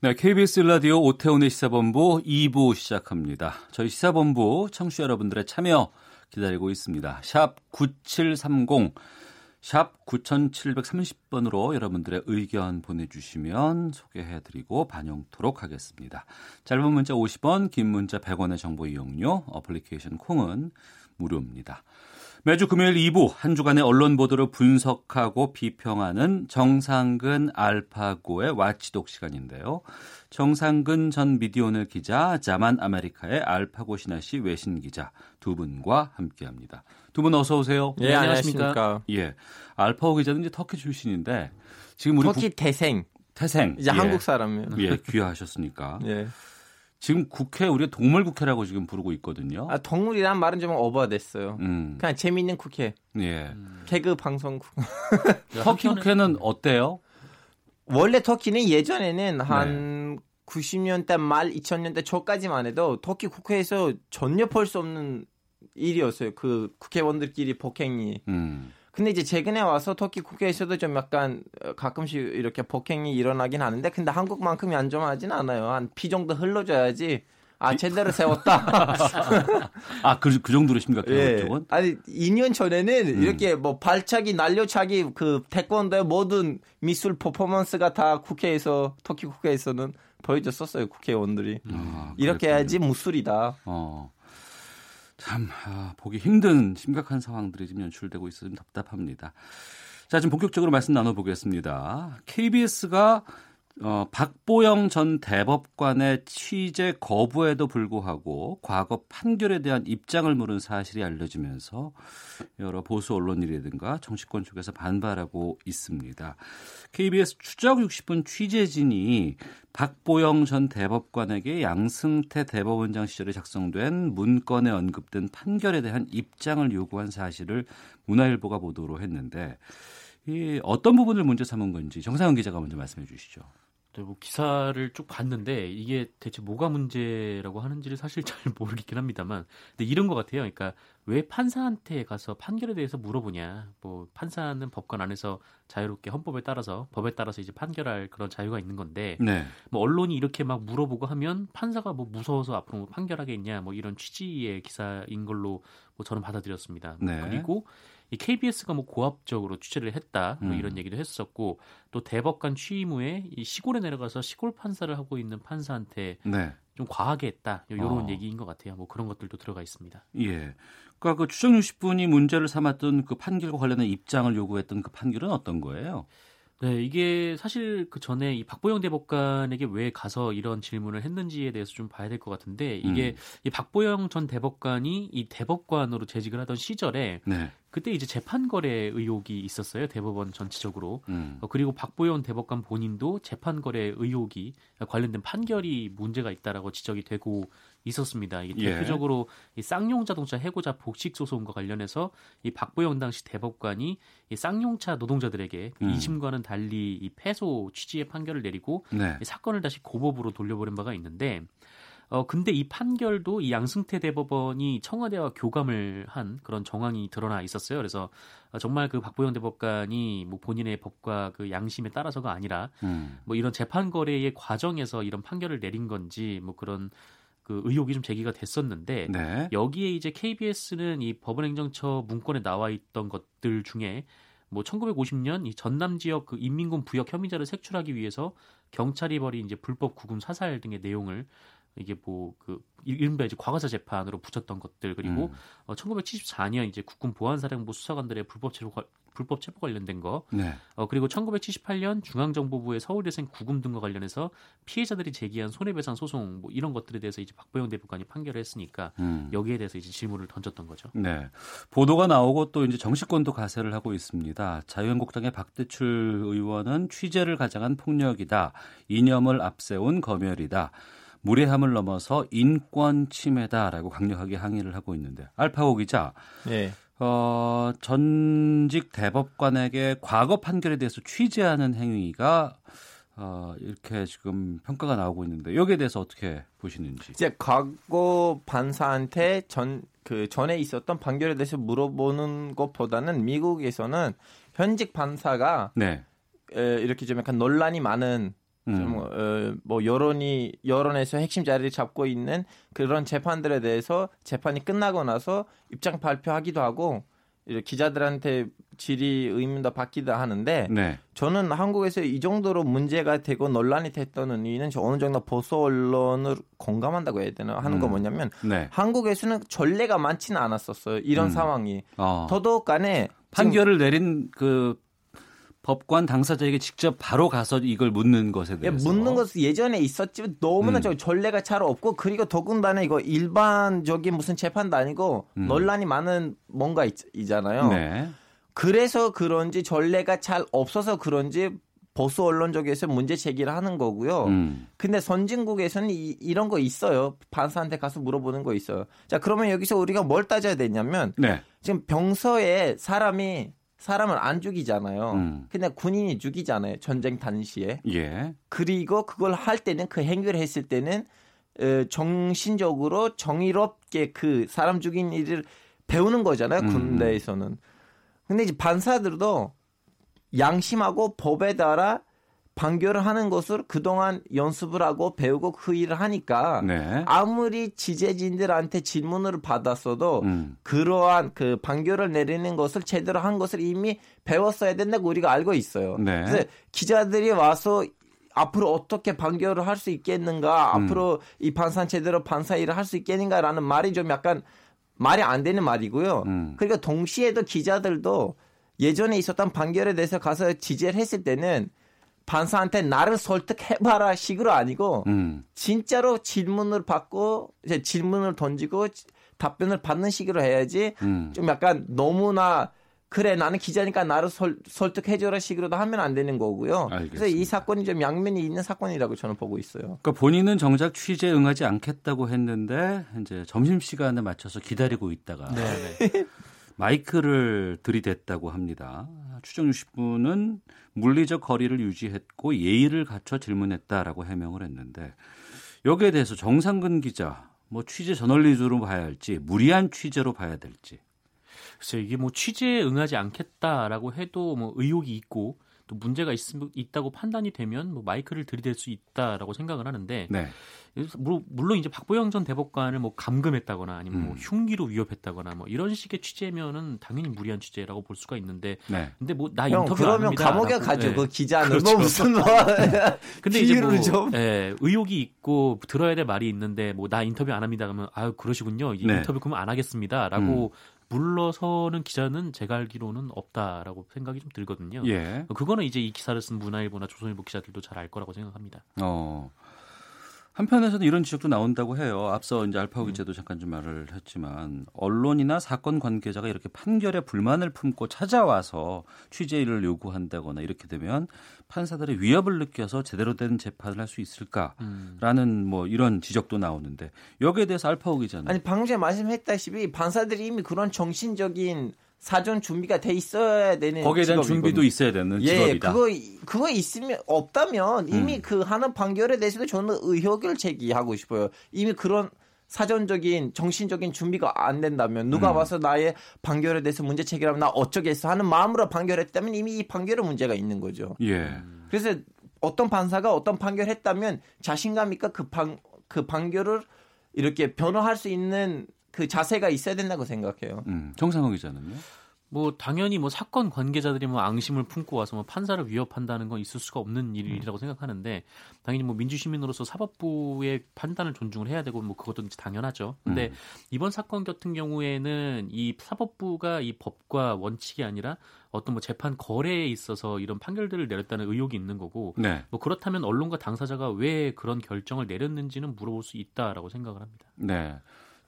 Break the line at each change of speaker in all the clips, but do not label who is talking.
네, KBS 라디오 오태훈의 시사본부 2부 시작합니다. 저희 시사본부 청취자 여러분들의 참여 기다리고 있습니다. 샵 9730, 샵 9730번으로 여러분들의 의견 보내주시면 소개해드리고 반영토록 하겠습니다. 짧은 문자 50원, 긴 문자 100원의 정보 이용료, 어플리케이션 콩은 무료입니다. 매주 금요일 2부 한 주간의 언론 보도를 분석하고 비평하는 정상근 알파고의 와치독 시간인데요. 정상근 전 미디어오늘 기자, 자만 아메리카의 알파고 신하 씨 외신 기자 두 분과 함께합니다. 두 분 어서 오세요.
예, 안녕하십니까.
예, 알파고 기자는 이제 터키 출신인데 지금 우리
터키
국-
태생.
태생
이제
예.
한국 사람이에요.
예 귀화하셨으니까
예.
지금 국회 우리가 동물 국회라고 지금 부르고 있거든요.
아, 동물이란 말은 좀 오버됐어요.
음,
그냥 재미있는 국회.
예.
개그 방송 국.
터키 국회는 어때요?
원래 터키는 예전에는 한 90년대 말 2000년대 초까지만 해도 터키 국회에서 전혀 볼 수 없는 일이었어요. 그 국회의원들끼리 폭행이.
음,
근데 이제 최근에 와서 터키 국회에서도 좀 약간 어, 가끔씩 이렇게 폭행이 일어나긴 하는데 근데 한국만큼이 안전하진 않아요. 한 피 정도 흘러줘야지 아 제대로 세웠다.
아, 그, 그 정도로 심각해요,
예.
그쪽은?
아니 2년 전에는
음.
이렇게 뭐 발차기, 날려차기, 그 태권도의 모든 미술 퍼포먼스가 다 국회에서 터키 국회에서는 보여줬었어요 국회의원들이
아,
이렇게. 해야지 무술이다.
어. 참, 아, 보기 힘든 심각한 상황들이 지금 연출되고 있어서 좀 답답합니다. 자, 지금 본격적으로 말씀 나눠보겠습니다. KBS가 어, 박보영 전 대법관의 취재 거부에도 불구하고 과거 판결에 대한 입장을 물은 사실이 알려지면서 여러 보수 언론이라든가 정치권 쪽에서 반발하고 있습니다. KBS 추적 60분 취재진이 박보영 전 대법관에게 양승태 대법원장 시절에 작성된 문건에 언급된 판결에 대한 입장을 요구한 사실을 문화일보가 보도로 했는데 이 어떤 부분을 문제 삼은 건지 정상현 기자가 먼저 말씀해 주시죠.
네, 뭐 기사를 쭉 봤는데 이게 대체 뭐가 문제라고 하는지를 사실 잘 모르겠긴 합니다만 근데 이런 것 같아요. 그러니까 왜 판사한테 가서 판결에 대해서 물어보냐. 뭐 판사는 법관 안에서 자유롭게 헌법에 따라서 법에 따라서 이제 판결할 그런 자유가 있는 건데
네.
뭐 언론이 이렇게 막 물어보고 하면 판사가 뭐 무서워서 앞으로 뭐 판결하겠냐 뭐 이런 취지의 기사인 걸로 뭐 저는 받아들였습니다.
네.
그리고 이 KBS가 뭐 고압적으로 취재를 했다 뭐
음.
이런 얘기도 했었고 또 대법관 취임 후에 이 시골에 내려가서 시골 판사를 하고 있는 판사한테
네.
좀 과하게 했다 이런
어.
얘기인 것 같아요. 뭐 그런 것들도 들어가 있습니다.
예. 그러니까 그 추정 60분이 문제를 삼았던 그 판결과 관련된 입장을 요구했던 그 판결은 어떤 거예요?
네, 이게 사실 그 전에 이 박보영 대법관에게 왜 가서 이런 질문을 했는지에 대해서 좀 봐야 될 것 같은데 이게
음.
이 박보영 전 대법관이 이 대법관으로 재직을 하던 시절에
네.
그때 이제 재판 거래 의혹이 있었어요 대법원 전체적으로
음.
어, 그리고 박보영 대법관 본인도 재판 거래 의혹이 관련된 판결이 문제가 있다라고 지적이 되고 있었습니다. 이게
예.
대표적으로 이 쌍용 자동차 해고자 복식 소송과 관련해서 이 박보영 당시 대법관이 이 쌍용차 노동자들에게 그
음.
2심과는 달리 이 패소 취지의 판결을 내리고
네.
이 사건을 다시 고법으로 돌려보낸 바가 있는데 어 근데 이 판결도 이 양승태 대법원이 청와대와 교감을 한 그런 정황이 드러나 있었어요. 그래서 어, 정말 그 박보영 대법관이 뭐 본인의 법과 그 양심에 따라서가 아니라
음.
뭐 이런 재판 거래의 과정에서 이런 판결을 내린 건지 뭐 그런 그 의혹이 좀 제기가 됐었는데
네.
여기에 이제 KBS는 이 법원행정처 문건에 나와 있던 것들 중에 뭐 1950년 이 전남 지역 그 인민군 부역 혐의자를 색출하기 위해서 경찰이 벌인 이제 불법 구금 사살 등의 내용을 이게 뭐 그 이른바 이제 과거사 재판으로 붙였던 것들 그리고
음.
어, 1974년 이제 국군 보안사령부 수사관들의 불법 체포, 관- 불법 체포 관련된 거.
네.
어, 그리고 1978년 중앙정보부의 서울대생 구금 등과 관련해서 피해자들이 제기한 손해배상 소송 뭐 이런 것들에 대해서 이제 박보영 대법관이 판결을 했으니까
음.
여기에 대해서 이제 질문을 던졌던 거죠.
네. 보도가 나오고 또 이제 정치권도 가세를 하고 있습니다. 자유한국당의 박대출 의원은 취재를 가장한 폭력이다. 이념을 앞세운 검열이다. 무례함을 넘어서 인권 침해다라고 강력하게 항의를 하고 있는데 알파고 기자,
네.
어, 전직 대법관에게 과거 판결에 대해서 취재하는 행위가 어, 이렇게 지금 평가가 나오고 있는데 여기에 대해서 어떻게 보시는지.
이제 과거 판사한테 전 그 전에 있었던 판결에 대해서 물어보는 것보다는 미국에서는 현직 판사가
네.
에, 이렇게 좀 약간 논란이 많은
음.
좀, 어, 뭐 여론이 여론에서 핵심 자리를 잡고 있는 그런 재판들에 대해서 재판이 끝나고 나서 입장 발표하기도 하고 기자들한테 질의 의문도 받기도 하는데
네.
저는 한국에서 이 정도로 문제가 되고 논란이 됐던 이유는 어느 정도 보수 언론을 공감한다고 해야 되나 하는 거
음.
뭐냐면
네.
한국에서는 전례가 많지는 않았었어요. 이런
음.
상황이
어.
더더욱 간에
판결을 내린 그 법관 당사자에게 직접 바로 가서 이걸 묻는 것에
예,
대해서
묻는 것은 예전에 있었지만 너무나
음.
저 전례가 잘 없고 그리고 더군다나 이거 일반적인 무슨 재판도 아니고
음.
논란이 많은 뭔가 있, 잖아요
네.
그래서 그런지 전례가 잘 없어서 그런지 보수 언론 쪽에서 문제 제기를 하는 거고요.
음.
근데 선진국에서는 이, 이런 거 있어요. 판사한테 가서 물어보는 거 있어요. 자, 그러면 여기서 우리가 뭘 따져야 되냐면
네.
지금 병서에 사람이 사람을 안 죽이잖아요.
음.
근데 군인이 죽이잖아요. 전쟁 당시에.
예.
그리고 그걸 할 때는 그 행위를 했을 때는 어, 정신적으로 정의롭게 그 사람 죽인 일을 배우는 거잖아요.
음.
군대에서는. 근데 이제 판사들도 양심하고 법에 따라 판결을 하는 것을 그동안 연습을 하고 배우고 그 일을 하니까
네.
아무리 지재진들한테 질문을 받았어도
음.
그러한 그 판결을 내리는 것을 제대로 한 것을 이미 배웠어야 된다고 우리가 알고 있어요.
네.
그래서 기자들이 와서 앞으로 어떻게 판결을 할 수 있겠는가,
음.
앞으로 이 판사 제대로 판사 일을 할 수 있겠는가라는 말이 좀 약간 말이 안 되는 말이고요.
음.
그리고 동시에도 기자들도 예전에 있었던 판결에 대해서 가서 지지를 했을 때는 판사한테 나를 설득해봐라 식으로 아니고
음.
진짜로 질문을 받고 이제 질문을 던지고 답변을 받는 식으로 해야지
음.
좀 약간 너무나 그래 나는 기자니까 나를 설, 설득해줘라 식으로도 하면 안 되는 거고요. 그래서 이
알겠습니다.
사건이 좀 양면이 있는 사건이라고 저는 보고 있어요.
그러니까 본인은 정작 취재에 응하지 않겠다고 했는데 이제 점심 시간에 맞춰서 기다리고 있다가
네.
마이크를 들이댔다고 합니다. 추정 60분은 물리적 거리를 유지했고 예의를 갖춰 질문했다라고 해명을 했는데 여기에 대해서 정상근 기자 뭐 취재 저널리즘으로 봐야 할지 무리한 취재로 봐야 될지
글쎄 이게 뭐 취재에 응하지 않겠다라고 해도 뭐 의혹이 있고 또 문제가 있, 있다고 판단이 되면 뭐 마이크를 들이댈 수 있다라고 생각을 하는데
네.
물- 물론 이제 박보영 전 대법관을 뭐 감금했다거나 아니면 뭐
음.
흉기로 위협했다거나 뭐 이런 식의 취재면은 당연히 무리한 취재라고 볼 수가 있는데
네.
근데
뭐나형
인터뷰 안
그러면
합니다.
감옥에
라고,
가죠.
예.
그 기자는
그렇죠.
뭐 무슨 뭐
근데 이제 뭐
좀.
예, 의혹이 있고 들어야 될 말이 있는데 뭐 나 인터뷰 안 합니다. 그러면 아유 그러시군요. 이
네.
인터뷰 그러면 안 하겠습니다라고 물러서는 기자는 제가 알기로는 없다라고 생각이 좀 들거든요.
예.
그거는 이제 이 기사를 쓴 문화일보나 조선일보 기자들도 잘 알 거라고 생각합니다.
어. 한편에서는 이런 지적도 나온다고 해요. 앞서 이제 알파고
음.
잠깐 좀 말을 했지만 언론이나 사건 관계자가 이렇게 판결에 불만을 품고 찾아와서 취재를 요구한다거나 이렇게 되면 판사들의 위협을 느껴서 제대로 된 재판을 할 수 있을까라는
음.
뭐 이런 지적도 나오는데 여기에 대해서 알파고 기자는
아니 방금 전에 말씀했다시피 판사들이 이미 그런 정신적인 사전 준비가 돼 있어야 되는
거기에 대한
직업이거든요.
준비도 있어야 되는
예,
직업이다.
그거 그거 있으면 없다면 이미
음.
그 하는 판결에 대해서도 저는 의혹을 제기하고 싶어요. 이미 그런 사전적인 정신적인 준비가 안 된다면 누가
음.
와서 나의 판결에 대해서 문제 제기하면 나 어쩌겠어 하는 마음으로 판결했다면 이미 이 판결에 문제가 있는 거죠.
예.
그래서 어떤 판사가 어떤 판결했다면 자신감 있게 그, 판, 그 판결을 이렇게 변호할 수 있는 그 자세가 있어야 된다고 생각해요.
음, 정상호 기자는요.
뭐 당연히 뭐 사건 관계자들이 뭐 앙심을 품고 와서 뭐 판사를 위협한다는 건 있을 수가 없는 일이라고 생각하는데 당연히 뭐 민주시민으로서 사법부의 판단을 존중을 해야 되고 뭐 그것도 당연하죠. 근데
음.
이번 사건 같은 경우에는 이 사법부가 이 법과 원칙이 아니라 어떤 뭐 재판 거래에 있어서 이런 판결들을 내렸다는 의혹이 있는 거고
네.
뭐 그렇다면 언론과 당사자가 왜 그런 결정을 내렸는지는 물어볼 수 있다라고 생각을 합니다.
네.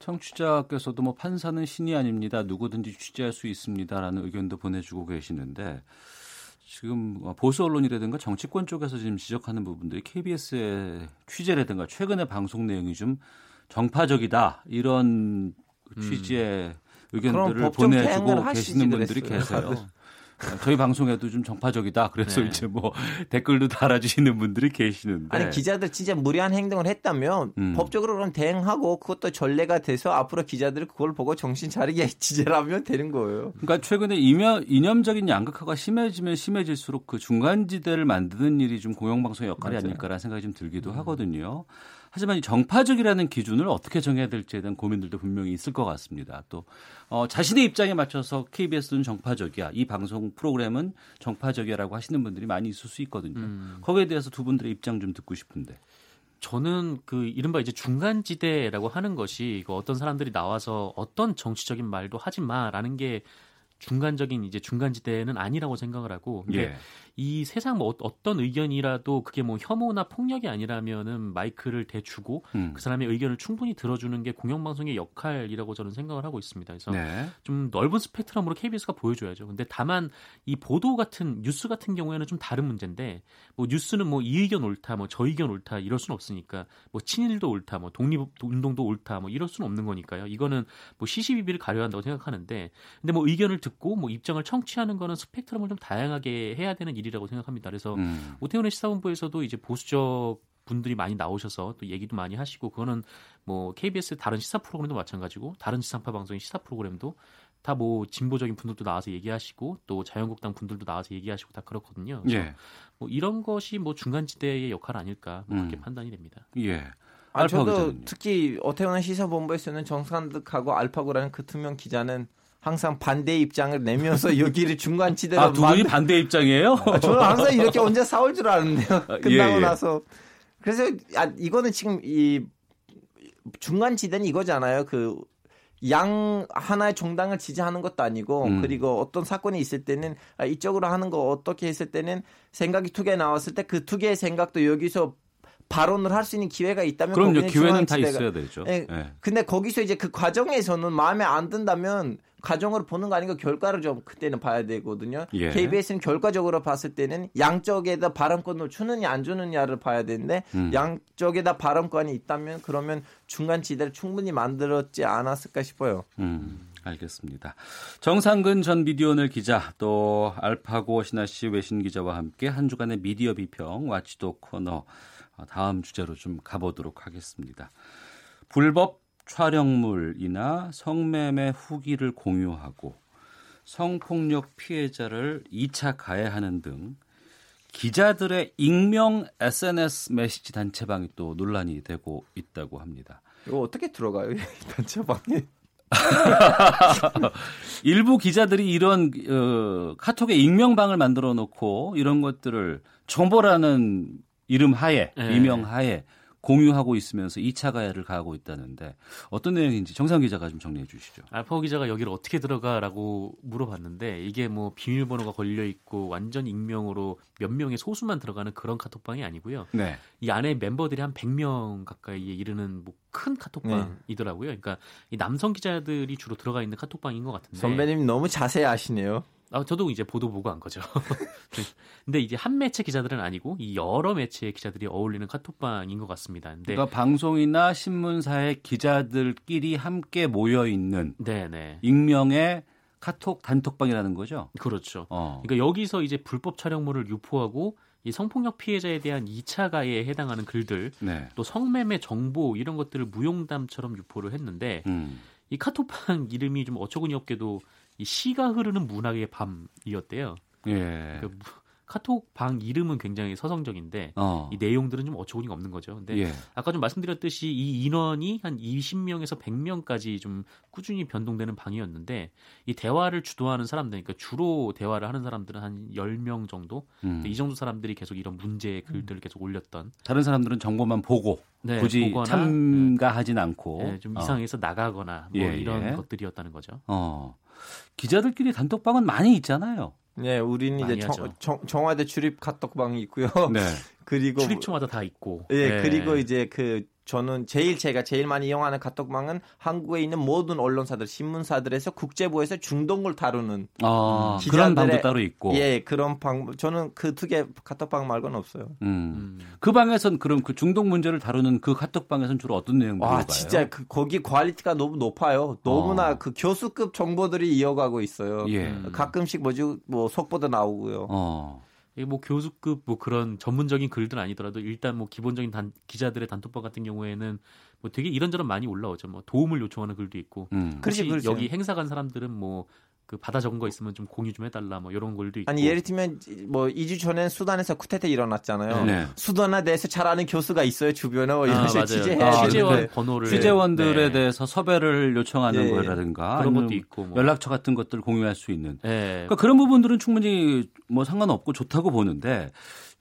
청취자께서도 뭐 판사는 신이 아닙니다. 누구든지 취재할 수 있습니다라는 의견도 보내주고 계시는데 지금 보수 언론이라든가 정치권 쪽에서 지금 지적하는 부분들이 KBS의 취재라든가 최근의 방송 내용이 좀 정파적이다 이런 취지의 의견들을
그럼 법정
보내주고 계시는 분들이. 계세요. 저희 방송에도 좀 정파적이다. 그래서
네.
이제 뭐 댓글도 달아주시는 분들이 계시는데.
아니 기자들 진짜 무리한 행동을 했다면
음.
법적으로 그럼 대응하고 그것도 전례가 돼서 앞으로 기자들이 그걸 보고 정신 차리게 지재를 하면 되는 거예요.
그러니까 최근에 이념, 이념적인 양극화가 심해지면 심해질수록 그 중간지대를 만드는 일이 좀 공영방송의 역할이
맞아요.
아닐까라는 생각이 좀 들기도 하거든요. 하지만 이 정파적이라는 기준을 어떻게 정해야 될지에 대한 고민들도 분명히 있을 것 같습니다. 또 어, 자신의 입장에 맞춰서 KBS는 정파적이야, 이 방송 프로그램은 정파적이야라고 하시는 분들이 많이 있을 수 있거든요.
음.
거기에 대해서 두 분들의 입장 좀 듣고 싶은데.
저는 그 이른바 이제 중간 지대라고 하는 것이 그 어떤 사람들이 나와서 어떤 정치적인 말도 하지 마라는 게 중간적인 이제 중간 지대는 아니라고 생각을 하고 근데
예.
이 세상 뭐 어- 어떤 의견이라도 그게 뭐 혐오나 폭력이 아니라면은 마이크를 대주고
음.
그 사람의 의견을 충분히 들어주는 게 공영방송의 역할이라고 저는 생각을 하고 있습니다. 그래서
네.
좀 넓은 스펙트럼으로 KBS가 보여줘야죠. 근데 다만 이 보도 같은 뉴스 같은 경우에는 좀 다른 문제인데 뭐 뉴스는 뭐 이 의견 옳다, 뭐 저 의견 옳다 이럴 수는 없으니까 뭐 친일도 옳다, 뭐 독립 운동도 옳다, 뭐 이럴 수는 없는 거니까요. 이거는 뭐 시시비비를 가려야 한다고 생각하는데 근데 뭐 의견을 듣고 뭐 입장을 청취하는 거는 스펙트럼을 좀 다양하게 해야 되는 일이 라고 생각합니다. 그래서
음.
오태훈의 시사본부에서도 이제 보수적 분들이 많이 나오셔서 또 얘기도 많이 하시고 그거는 뭐 KBS 다른 시사 프로그램도 마찬가지고 다른 지상파 방송의 시사 프로그램도 다 뭐 진보적인 분들도 나와서 얘기하시고 또 자유한국당 분들도 나와서 얘기하시고 다 그렇거든요.
예.
뭐 이런 것이 뭐 중간 지대의 역할 아닐까 뭐 그렇게
음.
판단이 됩니다.
예.
아,
알파
저도
기자는요?
특히 오태훈의 시사본부에서는 정상득하고 알파고라는 그 두 명 기자는 항상 반대 입장을 내면서 여기를 중간지대로
아, 두 분이
만들-
반대 입장이에요?
아, 저는 항상 이렇게 혼자 싸울 줄 알았는데요.
아,
끝나고
예, 예.
나서 그래서 아, 이거는 지금 이 중간 지대는 이거잖아요. 그 양 하나의 정당을 지지하는 것도 아니고
음.
그리고 어떤 사건이 있을 때는 아, 이쪽으로 하는 거 어떻게 했을 때는 생각이 두 개 나왔을 때 그 두 개의 생각도 여기서 발언을 할 수 있는 기회가 있다면
그럼요. 기회는 다 있어야 되죠.
예.
예.
근데 거기서 이제 그 과정에서는 마음에 안 든다면 과정을 보는 거 아니고 결과를 좀 그때는 봐야 되거든요.
예.
KBS는 결과적으로 봤을 때는 양쪽에다 발언권을 주느냐 안 주느냐를 봐야 되는데
음.
양쪽에다 발언권이 있다면 그러면 중간 지대를 충분히 만들었지 않았을까 싶어요.
음, 알겠습니다. 정상근 전 미디어널 기자 또 알파고 신하 씨 외신 기자와 함께 한 주간의 미디어 비평 와치도 코너 어, 다음 주제로 좀 가보도록 하겠습니다. 불법 촬영물이나 성매매 후기를 공유하고 성폭력 피해자를 2차 가해하는 등 기자들의 익명 SNS 메시지 단체방이 또 논란이 되고 있다고 합니다.
이거 어떻게 들어가요? 이 단체방에.
일부 기자들이 이런 어, 카톡에 익명방을 만들어 놓고 이런 것들을 정보라는 이름 하에
네.
이명 하에 공유하고 있으면서 2차 가해를 가하고 있다는데 어떤 내용인지 정상 기자가 좀 정리해 주시죠.
알파고 기자가 여기를 어떻게 들어가라고 물어봤는데 이게 뭐 비밀번호가 걸려 있고 완전 익명으로 몇 명의 소수만 들어가는 그런 카톡방이 아니고요.
네.
이 안에 멤버들이 한 100명 가까이에 이르는 뭐 큰 카톡방이더라고요. 그러니까 이 남성 기자들이 주로 들어가 있는 카톡방인 것 같은데.
선배님 너무 자세히 아시네요.
아, 저도 이제 보도 보고 한 거죠. 근데 이제 한 매체 기자들은 아니고 이 여러 매체의 기자들이 어울리는 카톡방인 것 같습니다. 근데
그러니까 방송이나 신문사의 기자들끼리 함께 모여 있는
네네
익명의 카톡 단톡방이라는 거죠.
그렇죠.
어.
그러니까 여기서 이제 불법 촬영물을 유포하고 이 성폭력 피해자에 대한 2차 가해에 해당하는 글들
네.
또 성매매 정보 이런 것들을 무용담처럼 유포를 했는데
음.
이 카톡방 이름이 좀 어처구니 없게도 이 시가 흐르는 문학의 밤이었대요.
예.
그 무- 카톡 방 이름은 굉장히 서성적인데
어.
이 내용들은 좀 어처구니가 없는 거죠. 근데
예.
아까 좀 말씀드렸듯이 이 인원이 한 20명에서 100명까지 좀 꾸준히 변동되는 방이었는데 이 대화를 주도하는 사람들, 그러니까 주로 대화를 하는 사람들은 한 10명 정도.
음.
이 정도 사람들이 계속 이런 문제 글들을 계속 올렸던.
다른 사람들은 정보만 보고
네,
굳이
보거나,
참가하진 않고
네, 좀
어.
이상해서 나가거나 뭐
예,
이런
예.
것들이었다는 거죠.
어. 기자들끼리 단톡방은 많이 있잖아요.
네, 우리는 이제
하죠.
청, 청와대 출입 카톡방이 있고요.
네.
그리고
출입처마다 다 있고.
예,
네.
그리고 이제 그 저는 제일 제가 제일 많이 이용하는 카톡방은 한국에 있는 모든 언론사들, 신문사들에서 국제부에서 중동을 다루는
어,
기자들의-
그런 방도 따로 있고.
예 그런 방 저는 그 두 개 카톡방 말고는 없어요.
음.
음.
그 방에선 그럼 그 중동 문제를 다루는 그 카톡방에선 주로 어떤 내용들이 오가요?
진짜 그 거기 quality가 너무 높아요. 너무나
어.
그 교수급 정보들이 이어가고 있어요.
예.
음.
가끔씩 뭐지 뭐 속보도 나오고요.
어.
뭐 교수급 뭐 그런 전문적인 글들은 아니더라도 일단 뭐 기본적인 단, 기자들의 단톡방 같은 경우에는 뭐 되게 이런저런 많이 올라오죠. 뭐 도움을 요청하는 글도 있고.
음.
그렇지, 그렇지.
여기 행사 간 사람들은 뭐 그 받아 적은 거 있으면 좀 공유 좀 해달라 뭐 이런 글도 있고.
아니 예를 들면 뭐 2주 전에 수단에서 쿠데타 일어났잖아요.
네.
수단에 대해서 잘 아는 교수가 있어요 주변에 뭐 이런
아,
식으로. 취재해야
아,
취재원
네.
번호를
취재원들에
네.
대해서 섭외를 요청하는
예.
거라든가
그런 것도 있고 뭐.
연락처 같은 것들 공유할 수 있는
네.
그러니까 그런 부분들은 충분히 뭐 상관없고 좋다고 보는데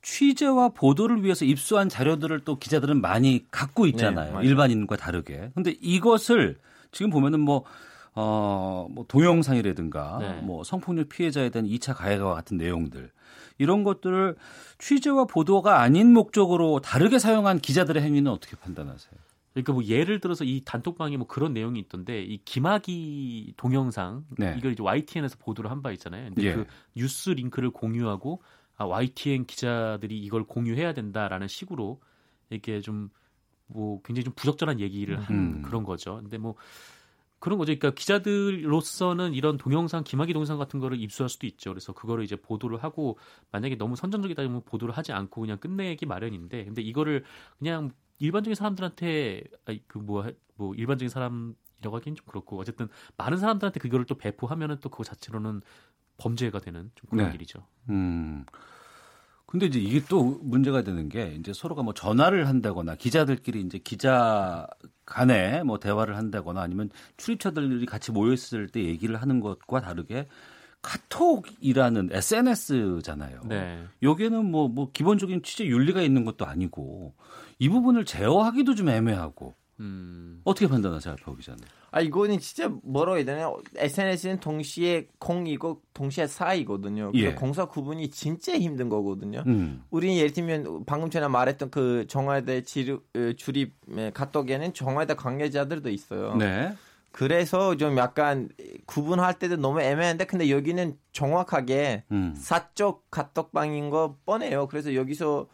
취재와 보도를 위해서 입수한 자료들을 또 기자들은 많이 갖고 있잖아요.
네.
일반인과 다르게. 근데 이것을 지금 보면은 뭐 어, 뭐 동영상이라든가
네.
뭐 성폭력 피해자에 대한 2차 가해와 같은 내용들 이런 것들을 취재와 보도가 아닌 목적으로 다르게 사용한 기자들의 행위는 어떻게 판단하세요?
그러니까 뭐 예를 들어서 이 단톡방에 뭐 그런 내용이 있던데 이 김학의 동영상
네.
이걸 이제 YTN에서 보도를 한 바 있잖아요. 근데
예.
그 뉴스 링크를 공유하고 아, YTN 기자들이 이걸 공유해야 된다라는 식으로 이렇게 좀 뭐 굉장히 좀 부적절한 얘기를 한
음.
그런 거죠. 근데 뭐 그런 거죠. 그러니까 기자들로서는 이런 동영상, 김학의 동영상 같은 거를 입수할 수도 있죠. 그래서 그거를 이제 보도를 하고 만약에 너무 선정적이다 면 보도를 하지 않고 그냥 끝내기 마련인데, 근데 이거를 그냥 일반적인 사람들한테 그뭐 뭐 일반적인 사람이라고 하기엔 좀 그렇고 어쨌든 많은 사람들한테 그거를 또 배포하면은 또 그거 자체로는 범죄가 되는 좀 그런
네.
일이죠.
음. 근데 이제 이게 또 문제가 되는 게 이제 서로가 뭐 전화를 한다거나 기자들끼리 이제 기자 간에 뭐 대화를 한다거나 아니면 출입처들이 같이 모여 있을 때 얘기를 하는 것과 다르게 카톡이라는 SNS잖아요.
네.
여기에는 뭐, 뭐 기본적인 취재 윤리가 있는 것도 아니고 이 부분을 제어하기도 좀 애매하고
음.
어떻게 판단하세요, 박 기자님?
아 이거는 진짜 뭐라고 해야 되나요? SNS는 동시에 공이고 동시에 사이거든요. 그래서
예.
공사 구분이 진짜 힘든 거거든요.
음.
우리는 예를 들면 방금 전에 말했던 그 정화대 어, 출입 에, 카톡에는 정화대 관계자들도 있어요.
네.
그래서 좀 약간 구분할 때도 너무 애매한데 근데 여기는 정확하게
음.
사적 카톡방인 거 뻔해요. 그래서 여기서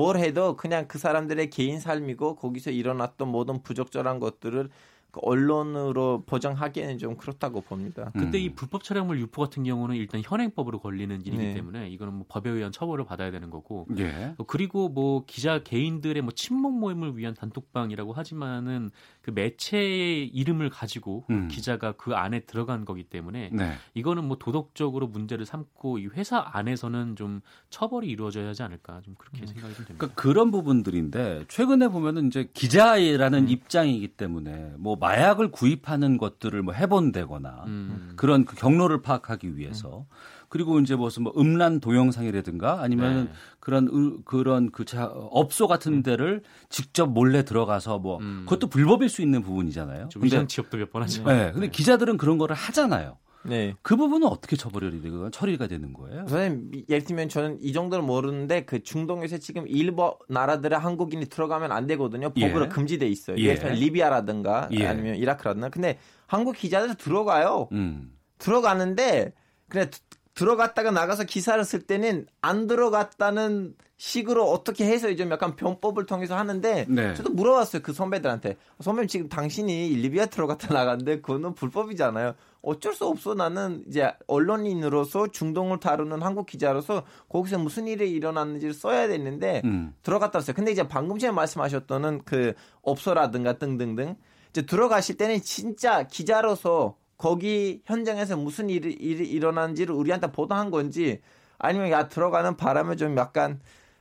뭘 해도 그냥 그 사람들의 개인 삶이고 거기서 일어났던 모든 부적절한 것들을 그 언론으로 보장하기에는 좀 그렇다고 봅니다.
근데
음.
이 불법 촬영물 유포 같은 경우는 일단 현행법으로 걸리는 일이기
네.
때문에 이거는 뭐 법에 의한 처벌을 받아야 되는 거고
예.
어, 그리고 뭐 기자 개인들의 뭐 친목 모임을 위한 단톡방이라고 하지만은 그 매체의 이름을 가지고 그
음.
기자가 그 안에 들어간 거기 때문에
네.
이거는 뭐 도덕적으로 문제를 삼고 이 회사 안에서는 좀 처벌이 이루어져야 하지 않을까 좀 그렇게 생각이 좀 됩니다.
그러니까 그런 부분들인데 최근에 보면은 이제 기자라는
음.
입장이기 때문에 뭐 마약을 구입하는 것들을 뭐 해본다거나
음.
그런 그 경로를 파악하기 위해서 그리고 이제 무슨 뭐 음란 동영상이라든가 아니면은
네.
그런 의- 그런 그 자, 업소 같은 데를 직접 몰래 들어가서 뭐
음.
그것도 불법일 수 있는 부분이잖아요.
좀 위장 취업도 몇 번 하죠.
네, 근데 기자들은 그런 거를 하잖아요.
네.
그 부분은 어떻게 처벌이 되고 처리가 되는 거예요?
선생님 예를 들면 저는 이 정도는 모르는데 그 중동에서 지금 일부 나라들의 한국인이 들어가면 안 되거든요. 법으로
예.
금지돼 있어요.
예.
예. 를 들면 리비아라든가
예.
아니면 이라크라든가. 근데 한국 기자들 들어가요.
음.
들어가는데 그냥 드- 들어갔다가 나가서 기사를 쓸 때는 안 들어갔다는 식으로 어떻게 해서 좀 약간 변법을 통해서 하는데
네.
저도 물어봤어요 그 선배들한테 선배님 지금 당신이 리비아 들어갔다 나갔는데 그거는 불법이잖아요 어쩔 수 없어 나는 이제 언론인으로서 중동을 다루는 한국 기자로서 거기서 무슨 일이 일어났는지를 써야 되는데
음.
들어갔다 왔어요. 근데 이제 방금 전에 말씀하셨던 그 업소라든가 등등등 이제 들어가실 때는 진짜 기자로서 거기 현장에서 무슨 일이, 일이 일어난지를 우리한테 보도한 건지 아니면 야 들어가는 바람에 좀 약간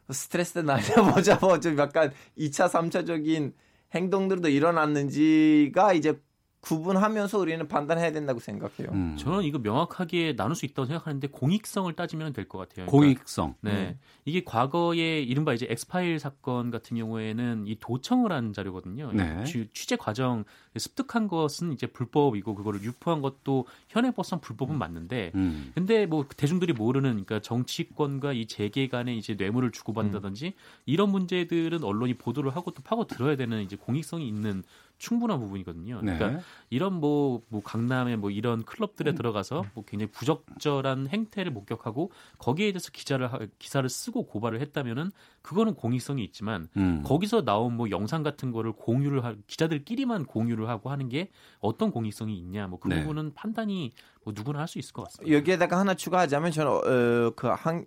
스트레스 날려보자 뭐 좀 약간 2차 3차적인 행동들도 일어났는지가 이제 구분하면서 우리는 판단해야 된다고 생각해요. 음.
저는 이거 명확하게 나눌 수 있다고 생각하는데 공익성을 따지면 될 것 같아요.
그러니까, 공익성.
네. 음. 이게 과거에 이른바 이제 엑스파일 사건 같은 경우에는 이 도청을 한 자료거든요. 네. 취재 과정 습득한 것은 이제 불법이고 그거를 유포한 것도 현행법상 불법은 맞는데 음. 근데 뭐 대중들이 모르는 그러니까 정치권과 이 재계 간에 이제 뇌물을 주고받는다든지 음. 이런 문제들은 언론이 보도를 하고 또 파고 들어야 되는 이제 공익성이 있는 충분한 부분이거든요. 그러니까 네. 이런 뭐, 뭐 강남의 뭐 이런 클럽들에 음. 들어가서 뭐 굉장히 부적절한 행태를 목격하고 거기에 대해서 기자를 기사를 쓰고 고발을 했다면은 그거는 공익성이 있지만 음. 거기서 나온 뭐 영상 같은 거를 공유를 하, 기자들끼리만 공유를 하고 하는 게 어떤 공익성이 있냐 뭐그 네. 부분은 판단이 뭐 누구나 할 수 있을 것 같습니다.
여기에다가 하나 추가하자면 저는 어, 그한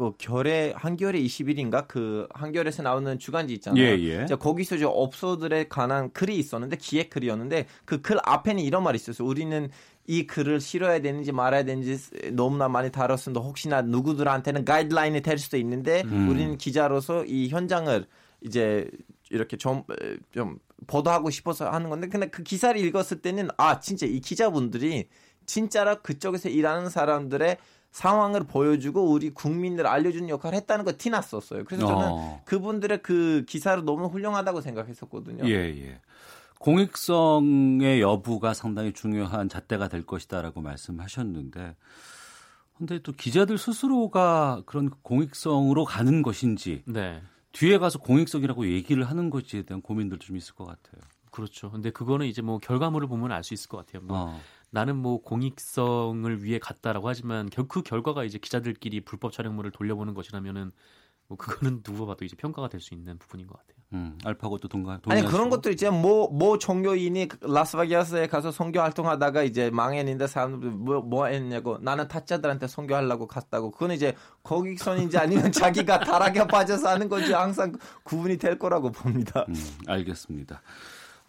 그 결에 한겨레 20일인가 그 한겨레에서 나오는 주간지 있잖아요. 예, 예. 거기서 저 업소들에 관한 글이 있었는데 기획 글이었는데 그 글 앞에는 이런 말이 있었어요. 우리는 이 글을 실어야 되는지 말아야 되는지 너무나 많이 다뤘습니다. 혹시나 누구들한테는 가이드라인이 될 수도 있는데 음. 우리는 기자로서 이 현장을 이제 이렇게 좀, 좀 보도하고 싶어서 하는 건데 근데 그 기사를 읽었을 때는 아 진짜 이 기자분들이 진짜로 그쪽에서 일하는 사람들의 상황을 보여주고 우리 국민들 알려주는 역할을 했다는 거 티났었어요. 그래서 저는 어. 그분들의 그 기사를 너무 훌륭하다고 생각했었거든요.
예, 예. 공익성의 여부가 상당히 중요한 잣대가 될 것이다라고 말씀하셨는데 근데 또 기자들 스스로가 그런 공익성으로 가는 것인지 네. 뒤에 가서 공익성이라고 얘기를 하는 것에 대한 고민들도 좀 있을 것 같아요.
그렇죠. 근데 그거는 이제 뭐 결과물을 보면 알 수 있을 것 같아요. 뭐 어. 나는 뭐 공익성을 위해 갔다라고 하지만 그 결과가 이제 기자들끼리 불법 촬영물을 돌려보는 것이라면은 뭐 그거는 누가 봐도 이제 평가가 될 수 있는 부분인 것 같아요.
음, 알파고도 동감.
아니 그런 것도 이제 뭐뭐 종교인이 라스베가스에 가서 선교 활동하다가 이제 망했는데 사람들 뭐, 뭐 했냐고 나는 타짜들한테 선교하려고 갔다고 그건 이제 거기선인지 아니면 자기가 타락에 빠져서 하는 건지 항상 구분이 될 거라고 봅니다. 음,
알겠습니다.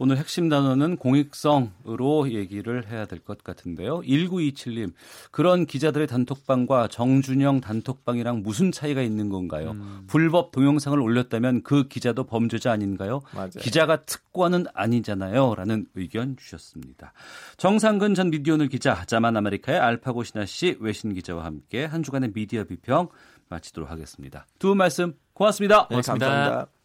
오늘 핵심 단어는 공익성으로 얘기를 해야 될 것 같은데요. 1927님, 그런 기자들의 단톡방과 정준영 단톡방이랑 무슨 차이가 있는 건가요? 음. 불법 동영상을 올렸다면 그 기자도 범죄자 아닌가요? 맞아요. 기자가 특권은 아니잖아요. 라는 의견 주셨습니다. 정상근 전 미디어오늘 기자, 자만 아메리카의 알파고 신하 씨 외신 기자와 함께 한 주간의 미디어 비평 마치도록 하겠습니다. 두 분 말씀 고맙습니다.
네, 고맙습니다. 감사합니다.